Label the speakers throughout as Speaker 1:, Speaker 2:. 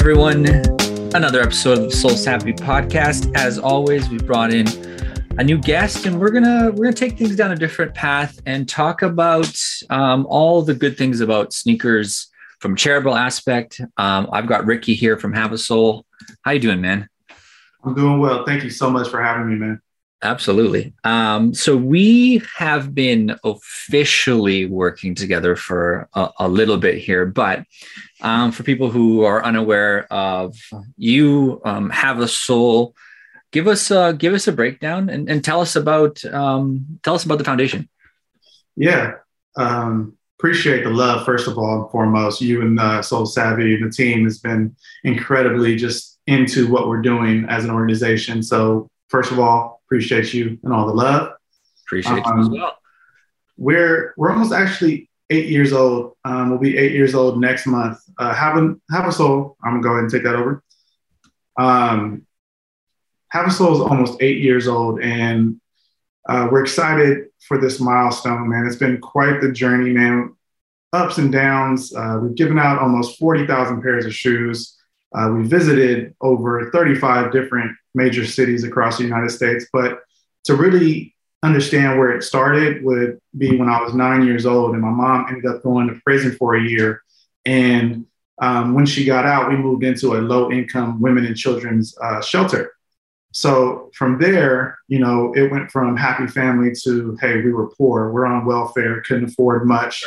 Speaker 1: everyone. Another episode of the Sole Savvy podcast. As always, we brought in a new guest, and we're gonna we're gonna take things down a different path and talk about um, all the good things about sneakers from charitable aspect. Um, I've got Rikki here from Hav-A-Sole. How you doing, man?
Speaker 2: I'm doing well. Thank you so much for having me, man.
Speaker 1: Absolutely. Um, so we have been officially working together for a, a little bit here, but um, for people who are unaware of you, um, Hav-A-Sole. Give us uh, give us a breakdown and, and tell us about um, tell us about the foundation.
Speaker 2: Yeah, um, appreciate the love first of all and foremost. You and uh, Sole Savvy the team has been incredibly just into what we're doing as an organization. So first of all, appreciate you and all the love.
Speaker 1: Appreciate um, you as well.
Speaker 2: We're we're almost actually eight years old. Um, we'll be eight years old next month. Uh, have a Hav-A-Sole. I'm gonna go ahead and take that over. Um, Hav-A-Sole is almost eight years old, and uh, we're excited for this milestone, man. It's been quite the journey, man. Ups and downs. Uh, we've given out almost forty thousand pairs of shoes. Uh, we visited over 35 different major cities across the United States. But to really understand where it started would be when I was nine years old, and my mom ended up going to prison for a year. And um, when she got out, we moved into a low income women and children's uh, shelter. So from there, you know, it went from happy family to, hey, we were poor, we're on welfare, couldn't afford much.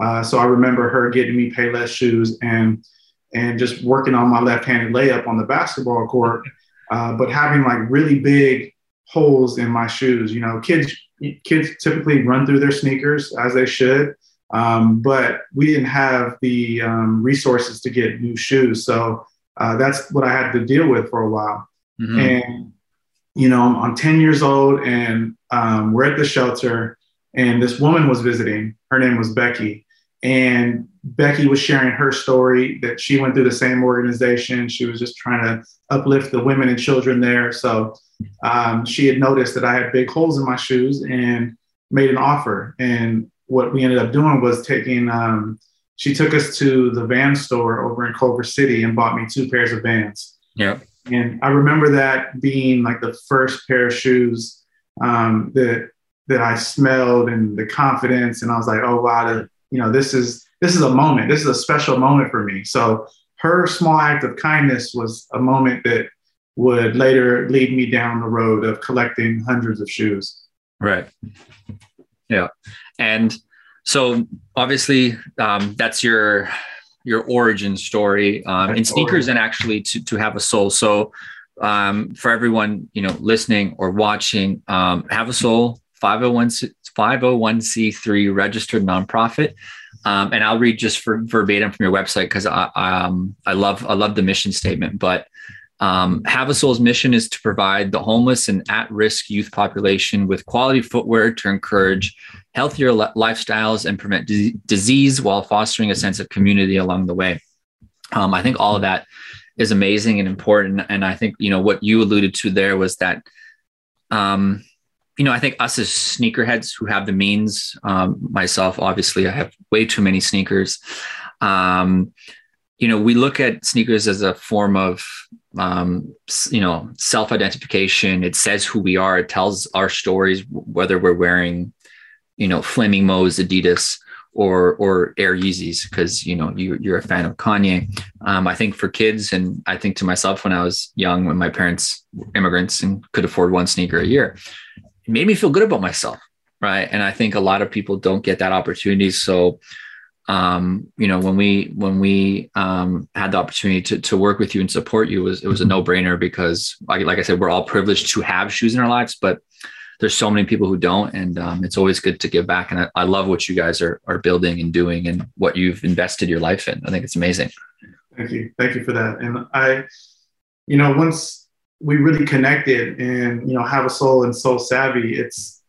Speaker 2: Uh, so I remember her getting me Payless shoes and and just working on my left-handed layup on the basketball court, uh, but having like really big holes in my shoes. You know, kids kids typically run through their sneakers as they should, um, but we didn't have the um, resources to get new shoes, so uh, that's what I had to deal with for a while. Mm-hmm. And you know, I'm, I'm, 10 years old, and um, we're at the shelter, and this woman was visiting. Her name was Becky, and Becky was sharing her story that she went through the same organization. She was just trying to uplift the women and children there. So um, she had noticed that I had big holes in my shoes and made an offer. And what we ended up doing was taking, um, she took us to the van store over in Culver City and bought me two pairs of vans.
Speaker 1: Yeah.
Speaker 2: And I remember that being like the first pair of shoes um, that that I smelled and the confidence. And I was like, oh wow, the, you know, this is this is a moment. This is a special moment for me. So her small act of kindness was a moment that would later lead me down the road of collecting hundreds of shoes.
Speaker 1: Right. Yeah. And so obviously um, that's your your origin story um, in sneakers and actually to, to Hav-A-Sole. So um, for everyone, you know, listening or watching, um, Hav-A-Sole 501 501c3 registered nonprofit. Um, and I'll read just for verbatim from your website because I um, I love I love the mission statement. But um, mission is to provide the homeless and at-risk youth population with quality footwear to encourage healthier le- lifestyles and prevent d- disease while fostering a sense of community along the way. Um, I think all of that is amazing and important. And I think you know what you alluded to there was that um, you know, I think us as sneakerheads who have the means, um, myself, obviously, I have way too many sneakers. Um, you know, we look at sneakers as a form of, um, you know, self identification. It says who we are, it tells our stories, whether we're wearing, you know, Flaming Moe's, Adidas, or or Air Yeezys because you know you you're a fan of Kanye. Um, I think for kids, and I think to myself when I was young, when my parents were immigrants and could afford one sneaker a year, made me feel good about myself right? And i think a lot of people don't get that opportunity. So um, you know when we when we um, had the opportunity to, to work with you and support you it was it was a no-brainer because like, like i said we're all privileged to have shoes in our lives but there's so many people who don't. And um, it's always good to give back. And I, I, love what you guys are, are building and doing and what you've invested your life in. I think it's amazing.
Speaker 2: Thank you. Thank you for that. And i you know once we really connected and you know Hav-A-Sole and Sole Savvy. It's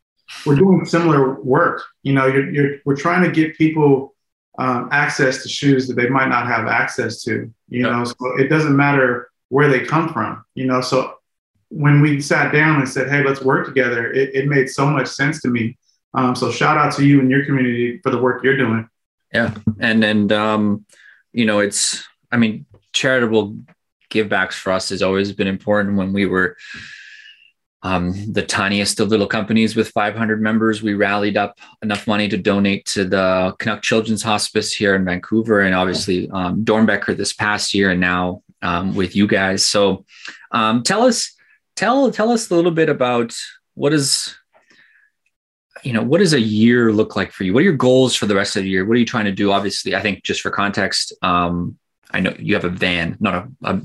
Speaker 2: we're doing similar work. You know you're, you're we're trying to get people um, access to shoes that they might not have access to you know so it doesn't matter where they come from you know so when we sat down and said hey let's work together it, it made so much sense to me. Um, so shout out to you and your community for the work you're doing.
Speaker 1: Yeah. And and um, you know it's i mean charitable givebacks for us has always been important. When we were um, the tiniest of little companies with 500 members, we rallied up enough money to donate to the Canuck Children's Hospice here in Vancouver, and obviously um, Doernbecher this past year, and now um, with you guys. So, um, tell us, tell tell us a little bit about what is you know what does a year look like for you what are your goals for the rest of the year what are you trying to do obviously i think just for context um i know you have a van not a, a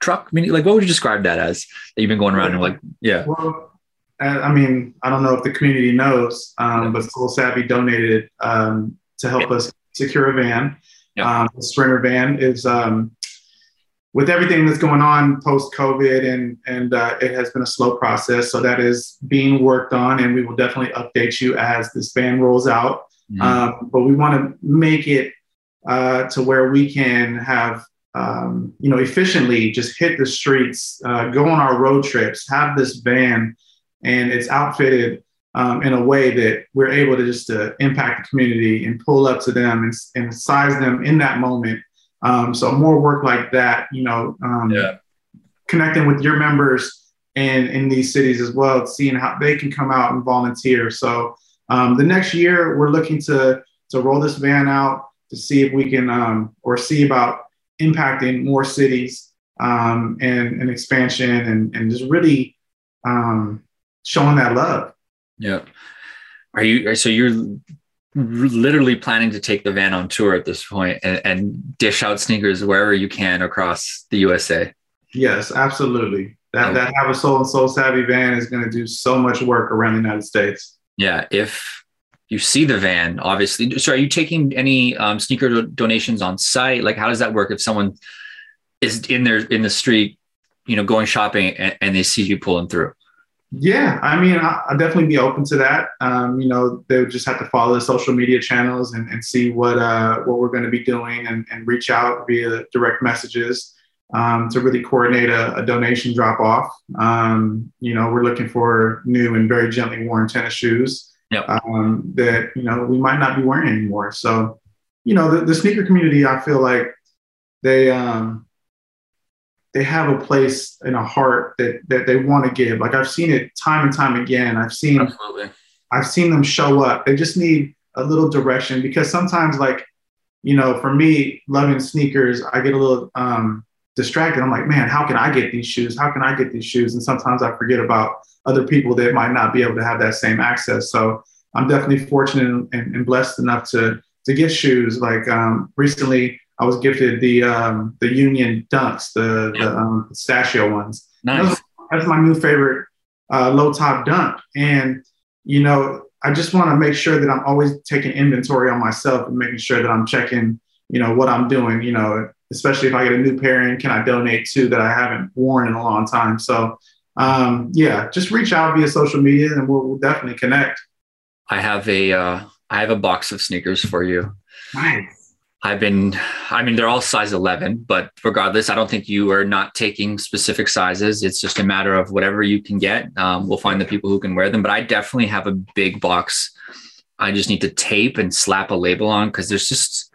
Speaker 1: truck meaning like what would you describe that as that you've been going around and like yeah
Speaker 2: well i mean i don't know if the community knows um, yeah. but Sole Savvy donated um, to help yeah. us secure a van yeah. um, the sprinter van is um, with everything that's going on post COVID, and and uh, it has been a slow process. So that is being worked on, and we will definitely update you as this van rolls out. Mm-hmm. Um, but we want to make it uh, to where we can have um, you know efficiently just hit the streets, uh, go on our road trips, have this van, and it's outfitted. Um, in a way that we're able to just to impact the community and pull up to them and, and size them in that moment um, so more work like that, you know, um, yeah. connecting with your members and in these cities as well, seeing how they can come out and volunteer. So um, the next year, we're looking to to roll this van out to see if we can um, or see about impacting more cities um, and, and expansion and, and just really um, showing that love.
Speaker 1: Yeah. Are you so you're literally planning to take the van on tour at this point and, and dish out sneakers wherever you can across the USA.
Speaker 2: Yes, absolutely. That that Hav-A-Sole and Sole Savvy van is going to do so much work around the United States.
Speaker 1: Yeah, if you see the van, obviously. So, are you taking any um, sneaker do- donations on site? Like, how does that work if someone is in there in the street, you know, going shopping and, and they see you pulling through?
Speaker 2: Yeah, I mean, I, will definitely be open to that. Um, you know, they would just have to follow the social media channels and, and see what uh, what we're going to be doing and, and reach out via direct messages um, to really coordinate a, a donation drop off. Um, you know, we're looking for new and very gently worn tennis shoes
Speaker 1: yep.
Speaker 2: Um, that you know we might not be wearing anymore. So, you know, the, the sneaker community, I feel like they um, they have a place in a heart that that they want to give. Like I've seen it time and time again. I've seen Absolutely. I've seen them show up. They just need a little direction because sometimes like you know, for me loving sneakers, I get a little um distracted. I'm like, man, how can I get these shoes? How can I get these shoes? And sometimes I forget about other people that might not be able to have that same access. So I'm definitely fortunate and, and blessed enough to to get shoes. Like um, recently, I was gifted the um, the Union Dunks, the the um, pistachio ones.
Speaker 1: Nice. That's,
Speaker 2: that's my new favorite uh, low top dunk, and you know I just want to make sure that I'm always taking inventory on myself and making sure that I'm checking, you know, what I'm doing. You know, especially if I get a new pair and can I donate to that I haven't worn in a long time. So um, yeah, just reach out via social media and we'll, we'll definitely connect.
Speaker 1: I have a uh, I have a box of sneakers for you.
Speaker 2: Nice.
Speaker 1: I've been, I mean, they're all size 11, but regardless, I don't think you are not taking specific sizes. It's just a matter of whatever you can get. Um, we'll find the people who can wear them, but I definitely have a big box. I just need to tape and slap a label on because there's just,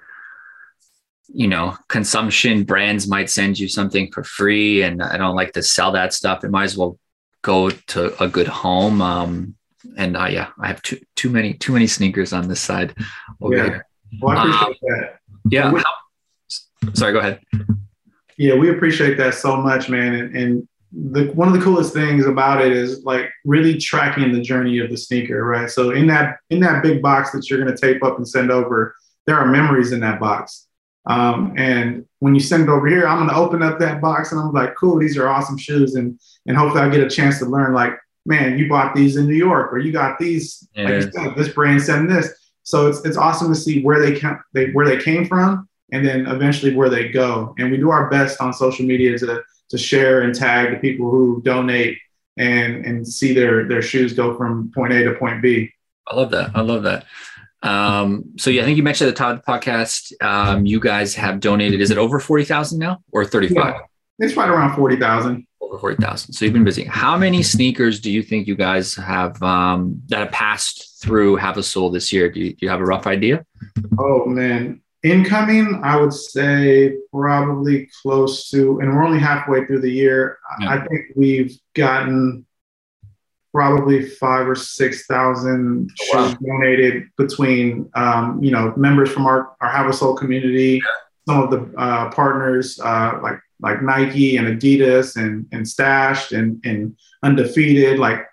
Speaker 1: you know, consumption brands might send you something for free. And I don't like to sell that stuff. It might as well go to a good home. Um, and uh, yeah, I have too, too many, too many sneakers on this side over
Speaker 2: yeah. here. Well, I appreciate um, that.
Speaker 1: Yeah. We, sorry, go ahead.
Speaker 2: Yeah, we appreciate that so much, man. And, and the one of the coolest things about it is like really tracking the journey of the sneaker, right? So in that in that big box that you're going to tape up and send over, there are memories in that box. Um, and when you send it over here, I'm going to open up that box and I'm like, cool, these are awesome shoes, and and hopefully I get a chance to learn like, man, you bought these in New York, or you got these, yeah. like you said, this brand sent this. So it's it's awesome to see where they can they where they came from and then eventually where they go. And we do our best on social media to to share and tag the people who donate and and see their their shoes go from point A to point B.
Speaker 1: I love that. I love that. Um, so yeah, I think you mentioned at the top of the podcast, um, you guys have donated. Is it over forty thousand now, or thirty five?
Speaker 2: Yeah, it's right around forty thousand.
Speaker 1: Over forty thousand. So you've been busy. How many sneakers do you think you guys have um, that have passed through Hav-A-Sole this year? Do you, do you have a rough idea?
Speaker 2: Oh man, incoming, I would say probably close to, and we're only halfway through the year. Yeah. I think we've gotten probably five or six thousand oh, wow. donated between um, you know members from our our Hav-A-Sole community, some of the uh, partners uh, like like Nike and Adidas and and Stashed and and Undefeated. Like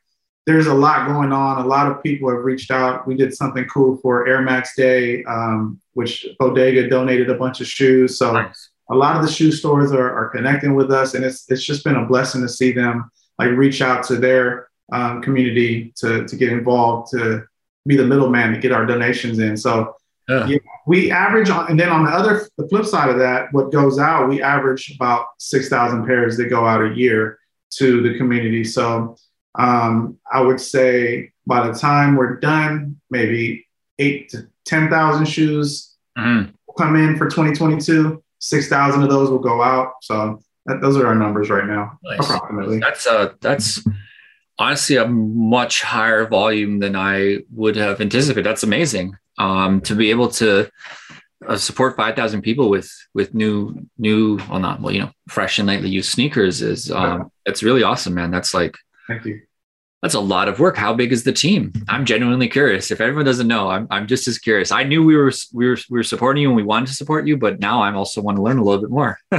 Speaker 2: there's a lot going on. A lot of people have reached out. We did something cool for Air Max Day, um, which Bodega donated a bunch of shoes. So. Nice. A lot of the shoe stores are, are connecting with us, and it's it's just been a blessing to see them like reach out to their um, community to, to get involved, to be the middleman to get our donations in. So yeah. Yeah, we average on, and then on the other, the flip side of that, what goes out, we average about 6,000 pairs that go out a year to the community. So um, I would say by the time we're done, maybe eight to 10,000 shoes mm-hmm. come in for 2022. 6,000 of those will go out. So that, those are our numbers right now, nice. approximately.
Speaker 1: That's uh, that's honestly a much higher volume than I would have anticipated. That's amazing. Um, to be able to uh, support 5,000 people with, with new, new, well, not, well, you know, fresh and lightly used sneakers is, um, it's really awesome, man. That's like,
Speaker 2: thank you.
Speaker 1: That's a lot of work. How big is the team? I'm genuinely curious. If everyone doesn't know, I'm, I'm just as curious. I knew we were, we were, we were supporting you and we wanted to support you, but now I'm also want to learn a little bit more.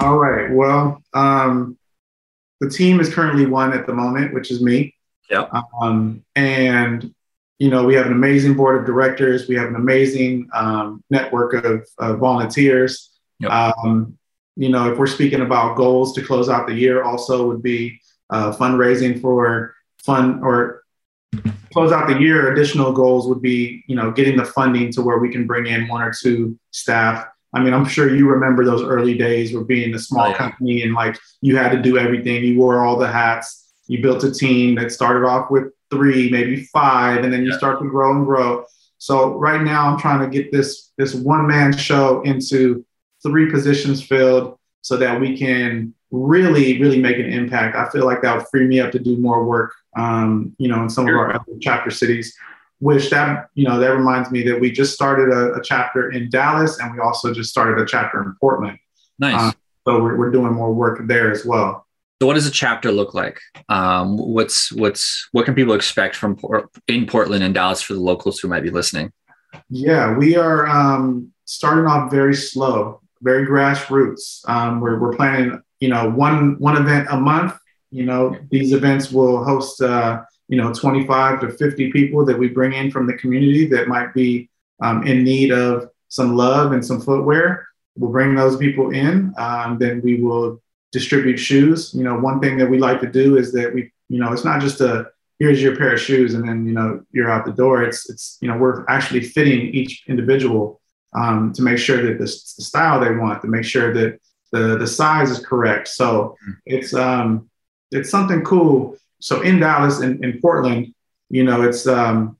Speaker 2: All right. Well, um, the team is currently one at the moment, which is me.
Speaker 1: Yeah.
Speaker 2: Um, and you know, we have an amazing board of directors. We have an amazing um, network of, of volunteers. Yep. Um, you know, if we're speaking about goals to close out the year, also would be uh, fundraising for fun or close out the year. Additional goals would be, you know, getting the funding to where we can bring in one or two staff I mean, I'm sure you remember those early days where being a small company and like you had to do everything. You wore all the hats. You built a team that started off with three, maybe five, and then you yeah. start to grow and grow. So right now, I'm trying to get this this one man show into three positions filled so that we can really, really make an impact. I feel like that would free me up to do more work, um, you know, in some sure. of our other chapter cities which that you know that reminds me that we just started a, a, chapter in Dallas and we also just started a chapter in Portland.
Speaker 1: Nice. Um,
Speaker 2: so we're, we're doing more work there as well.
Speaker 1: So what does a chapter look like? Um, what's what's what can people expect from Port- in Portland and Dallas for the locals who might be listening?
Speaker 2: Yeah, we are um, starting off very slow, very grassroots. Um, we're we're planning, you know, one one event a month. You know, these events will host. Uh, you know 25 to 50 people that we bring in from the community that might be um, in need of some love and some footwear. We'll bring those people in um, then we will distribute shoes. You know one thing that we like to do is that we you know it's not just a here's your pair of shoes and then you know you're out the door. It's it's you know we're actually fitting each individual um, to make sure that this the style they want to make sure that the the size is correct. So mm. it's um it's something cool so in Dallas and in, in Portland, you know, it's um,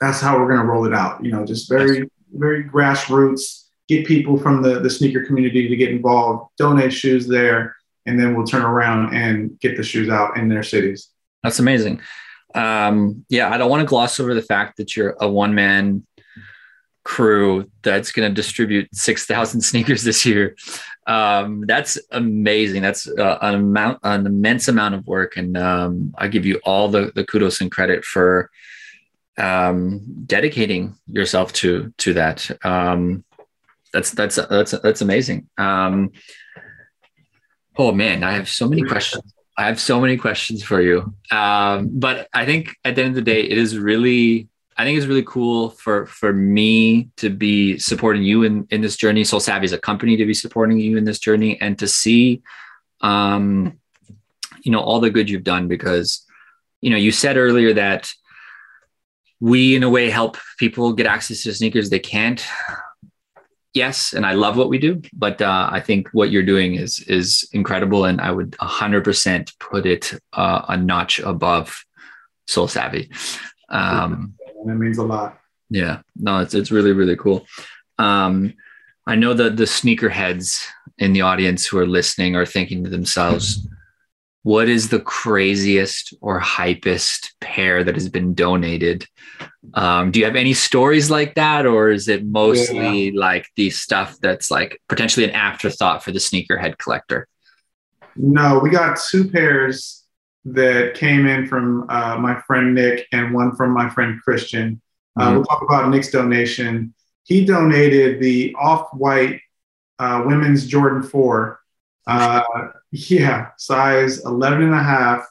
Speaker 2: that's how we're going to roll it out. You know, just very very grassroots. Get people from the the sneaker community to get involved. Donate shoes there, and then we'll turn around and get the shoes out in their cities.
Speaker 1: That's amazing. Um, yeah, I don't want to gloss over the fact that you're a one man crew that's going to distribute 6,000 sneakers this year. Um, that's amazing. That's uh, an amount, an immense amount of work. And um, I give you all the, the kudos and credit for um, dedicating yourself to, to that. Um, that's, that's, that's, that's amazing. Um, oh man, I have so many questions. I have so many questions for you. Um, but I think at the end of the day, it is really I think it's really cool for for me to be supporting you in in this journey. Sole Savvy is a company to be supporting you in this journey and to see, um, you know, all the good you've done because, you know, you said earlier that we in a way help people get access to sneakers they can't. Yes, and I love what we do, but uh, I think what you're doing is is incredible, and I would 100% put it uh, a notch above Sole Savvy. Um,
Speaker 2: and it means a lot.
Speaker 1: Yeah, no, it's it's really really cool. Um, I know that the sneakerheads in the audience who are listening are thinking to themselves, what is the craziest or hypest pair that has been donated? Um, do you have any stories like that, or is it mostly yeah. like the stuff that's like potentially an afterthought for the sneakerhead collector?
Speaker 2: No, we got two pairs that came in from uh, my friend Nick and one from my friend Christian. Uh, mm-hmm. We'll talk about Nick's donation. He donated the off-white uh, women's Jordan 4 uh, yeah, size 11 and a half.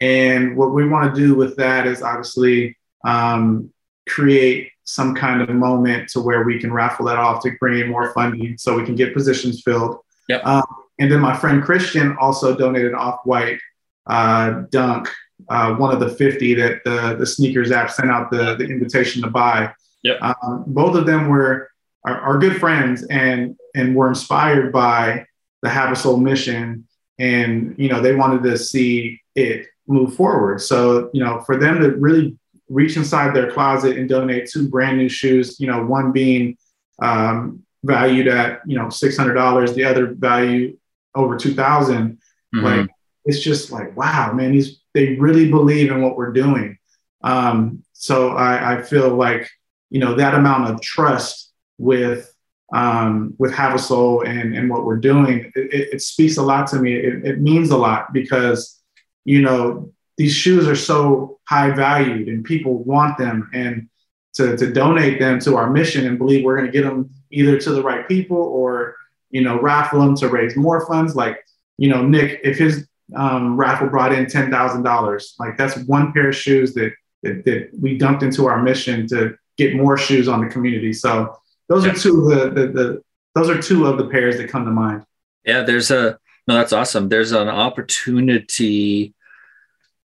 Speaker 2: And what we want to do with that is obviously um, create some kind of moment to where we can raffle that off to bring in more funding so we can get positions filled.
Speaker 1: Yep.
Speaker 2: Um, and then my friend Christian also donated off white uh, dunk, uh, one of the 50 that the, the sneakers app sent out the, the invitation to buy.
Speaker 1: Yep.
Speaker 2: Um, both of them were are, are good friends and and were inspired by the Hav-A-Sole mission, and you know they wanted to see it move forward. So you know, for them to really reach inside their closet and donate two brand new shoes, you know, one being um, valued at you know six hundred dollars, the other value over two thousand. Mm-hmm. Like it's just like wow, man, these they really believe in what we're doing. Um, so I, I feel like you know that amount of trust with um, with Hav-A-Sole and, and what we're doing, it, it speaks a lot to me. It, it, means a lot because, you know, these shoes are so high valued and people want them and to, to donate them to our mission and believe we're going to get them either to the right people or, you know, raffle them to raise more funds. Like, you know, Nick, if his um, raffle brought in $10,000, like that's one pair of shoes that, that, that we dumped into our mission to get more shoes on the community. So, those yeah. are two of the, the, the those are two of the pairs that come to mind.
Speaker 1: Yeah, there's a no, that's awesome. There's an opportunity.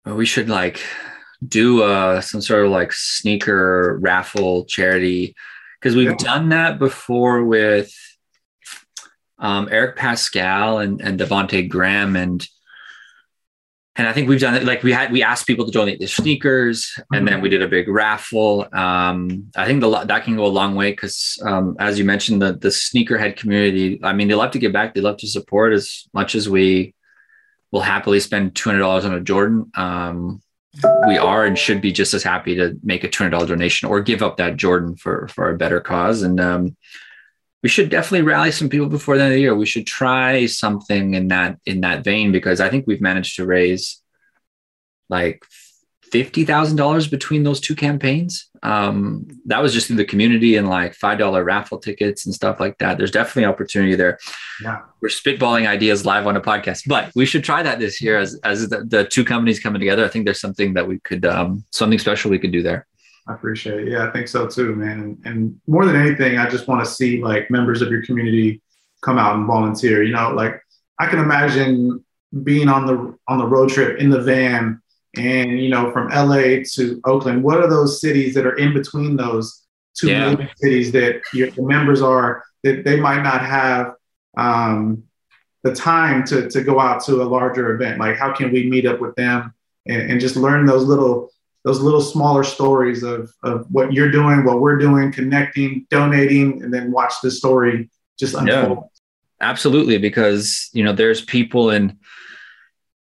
Speaker 1: We should like do uh, some sort of like sneaker raffle charity because we've yeah. done that before with um, Eric Paschall and, and Devonte Graham and and I think we've done it like we had we asked people to donate their sneakers, and then we did a big raffle. Um, I think the that can go a long way because, um, as you mentioned, the the sneakerhead community. I mean, they love to give back. They love to support as much as we will happily spend two hundred dollars on a Jordan. Um, we are and should be just as happy to make a two hundred dollar donation or give up that Jordan for for a better cause. And um, we should definitely rally some people before the end of the year. We should try something in that in that vein because I think we've managed to raise like fifty thousand dollars between those two campaigns. Um, that was just through the community and like five dollar raffle tickets and stuff like that. There's definitely opportunity there.
Speaker 2: Yeah,
Speaker 1: we're spitballing ideas live on a podcast, but we should try that this year as as the, the two companies coming together. I think there's something that we could um, something special we could do there.
Speaker 2: I appreciate it. Yeah, I think so too, man. And, and more than anything, I just want to see like members of your community come out and volunteer. You know, like I can imagine being on the on the road trip in the van and you know from LA to Oakland. What are those cities that are in between those two yeah. cities that your members are that they might not have um, the time to to go out to a larger event? Like how can we meet up with them and, and just learn those little those little smaller stories of, of what you're doing, what we're doing, connecting, donating, and then watch the story just unfold. Yeah,
Speaker 1: absolutely. Because, you know, there's people in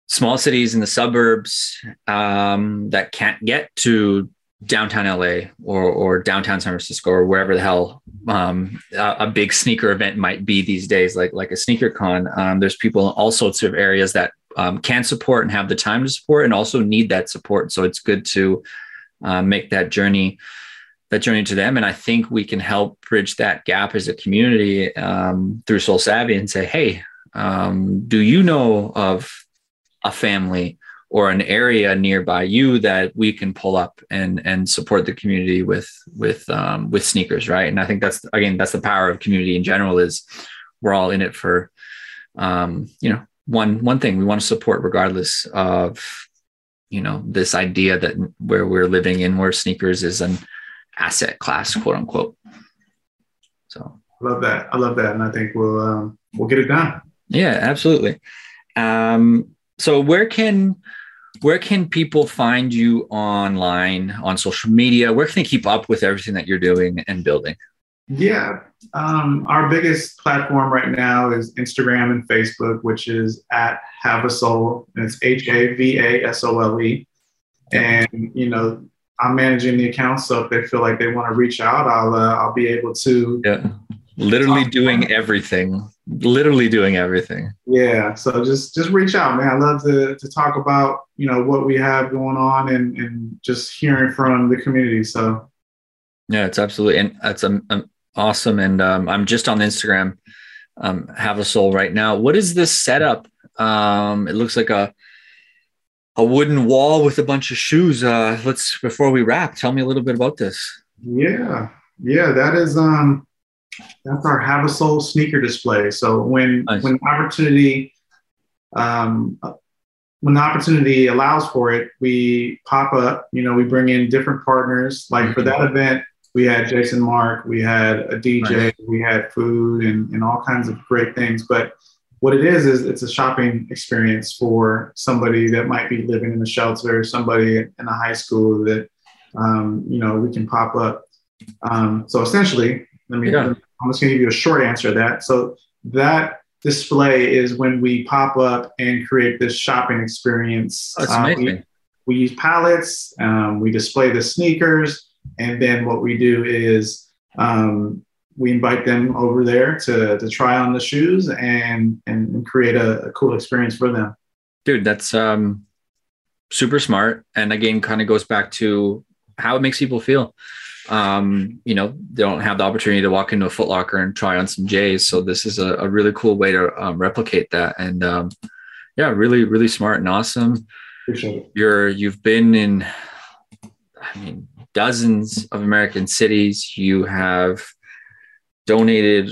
Speaker 1: small cities in the suburbs um, that can't get to downtown LA or, or downtown San Francisco or wherever the hell um, a, a, big sneaker event might be these days, like, like a sneaker con. Um, there's people in all sorts of areas that um, can support and have the time to support and also need that support. So it's good to uh, make that journey that journey to them. And I think we can help bridge that gap as a community um, through Sole Savvy and say, hey, um, do you know of a family or an area nearby you that we can pull up and and support the community with with um, with sneakers, right? And I think that's again that's the power of community in general is we're all in it for um, you know one one thing we want to support regardless of you know this idea that where we're living in where sneakers is an asset class quote unquote. So.
Speaker 2: I love that. I love that. And i think we'll um, we'll get it done.
Speaker 1: Yeah absolutely. Um, so where can where can people find you online on social media? Where can they keep up with everything that you're doing and building?
Speaker 2: Yeah, um, our biggest platform right now is Instagram and Facebook, which is at Hav-A-Sole, and it's H A V A S O L E. And you know, I'm managing the account, so if they feel like they want to reach out, I'll uh, I'll be able to.
Speaker 1: Yeah, literally doing everything. Literally doing everything.
Speaker 2: Yeah, so just just reach out, man. I love to to talk about you know what we have going on and and just hearing from the community. So.
Speaker 1: Yeah, it's absolutely, and that's um, um awesome. And um, I'm just on Instagram. Um, Hav-A-Sole right now. What is this setup? Um, it looks like a a wooden wall with a bunch of shoes. Uh, let's before we wrap, tell me a little bit about this.
Speaker 2: Yeah, yeah, that is um, that's our Hav-A-Sole sneaker display. So when nice. when opportunity um, when the opportunity allows for it, we pop up. You know, we bring in different partners. Like mm-hmm. for that event, we had Jason Markk, we had a DJ, nice. we had food, and and all kinds of great things. But what it is is it's a shopping experience for somebody that might be living in a shelter, somebody in a high school that um, you know we can pop up. Um, so essentially, let me. Yeah. I'm just going to give you a short answer to that. So that display is when we pop up and create this shopping experience.
Speaker 1: That's uh, amazing.
Speaker 2: We, we, use palettes. Um, we display the sneakers, and then what we do is um, we invite them over there to to try on the shoes and and, create a, a cool experience for them.
Speaker 1: Dude, that's um super smart, and again, kind of goes back to how it makes people feel. Um, you know, they don't have the opportunity to walk into a Footlocker and try on some J's, so this is a, a really cool way to um, replicate that. And um, yeah, really, really smart and awesome. You're you've been in, I mean, dozens of American cities. You have donated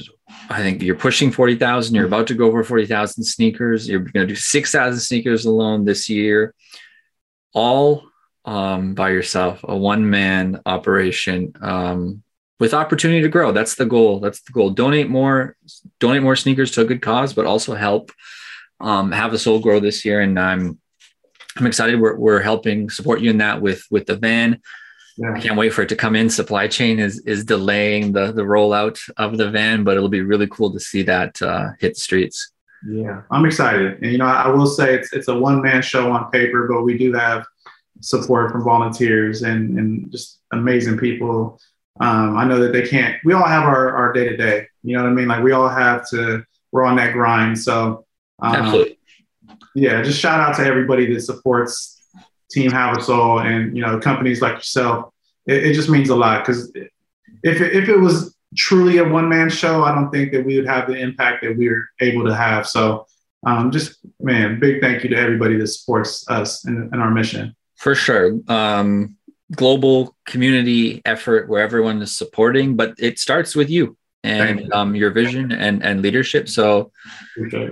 Speaker 1: I think you're pushing 40,000. You're about to go over 40,000 sneakers. You're going to do 6,000 sneakers alone this year, all um, by yourself, a one man operation um, with opportunity to grow. That's the goal. That's the goal. Donate more, donate more sneakers to a good cause, but also help um, Hav-A-Sole grow this year. And I'm, I'm excited. We're, we're helping support you in that with, with the van yeah. I can't wait for it to come in. Supply chain is is delaying the the rollout of the van, but it'll be really cool to see that uh, hit the streets.
Speaker 2: Yeah, I'm excited. And you know, I will say it's it's a one man show on paper, but we do have support from volunteers and and just amazing people. Um, I know that they can't. We all have our our day to day. You know what I mean? Like we all have to. We're on that grind. So um, absolutely. Yeah, just shout out to everybody that supports Team Have and you know companies like yourself. It, it just means a lot because if it, if it was truly a one man show, I don't think that we would have the impact that we're able to have. So um, just man, big thank you to everybody that supports us in, in our mission.
Speaker 1: For sure. Um, global community effort where everyone is supporting, but it starts with you and you. um, your vision and, and leadership. So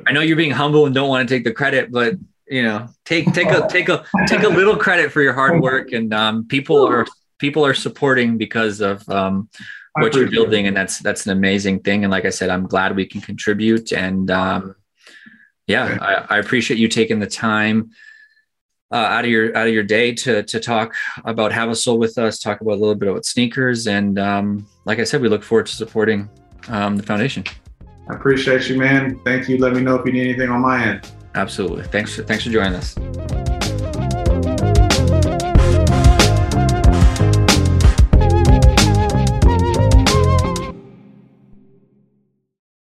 Speaker 1: I know you're being humble and don't want to take the credit, but you know take take a take a take a little credit for your hard work and um, people are people are supporting because of um, what you're building and that's that's an amazing thing. And like i said i'm glad we can contribute and um, yeah I, I, appreciate you taking the time uh, out of your out of your day to to talk about Hav-A-Sole with us talk about a little bit about sneakers and um, like i said we look forward to supporting um, the foundation.
Speaker 2: I appreciate you man. Thank you. Let me know if you need anything on my end
Speaker 1: Absolutely. Thanks. Thanks for joining us.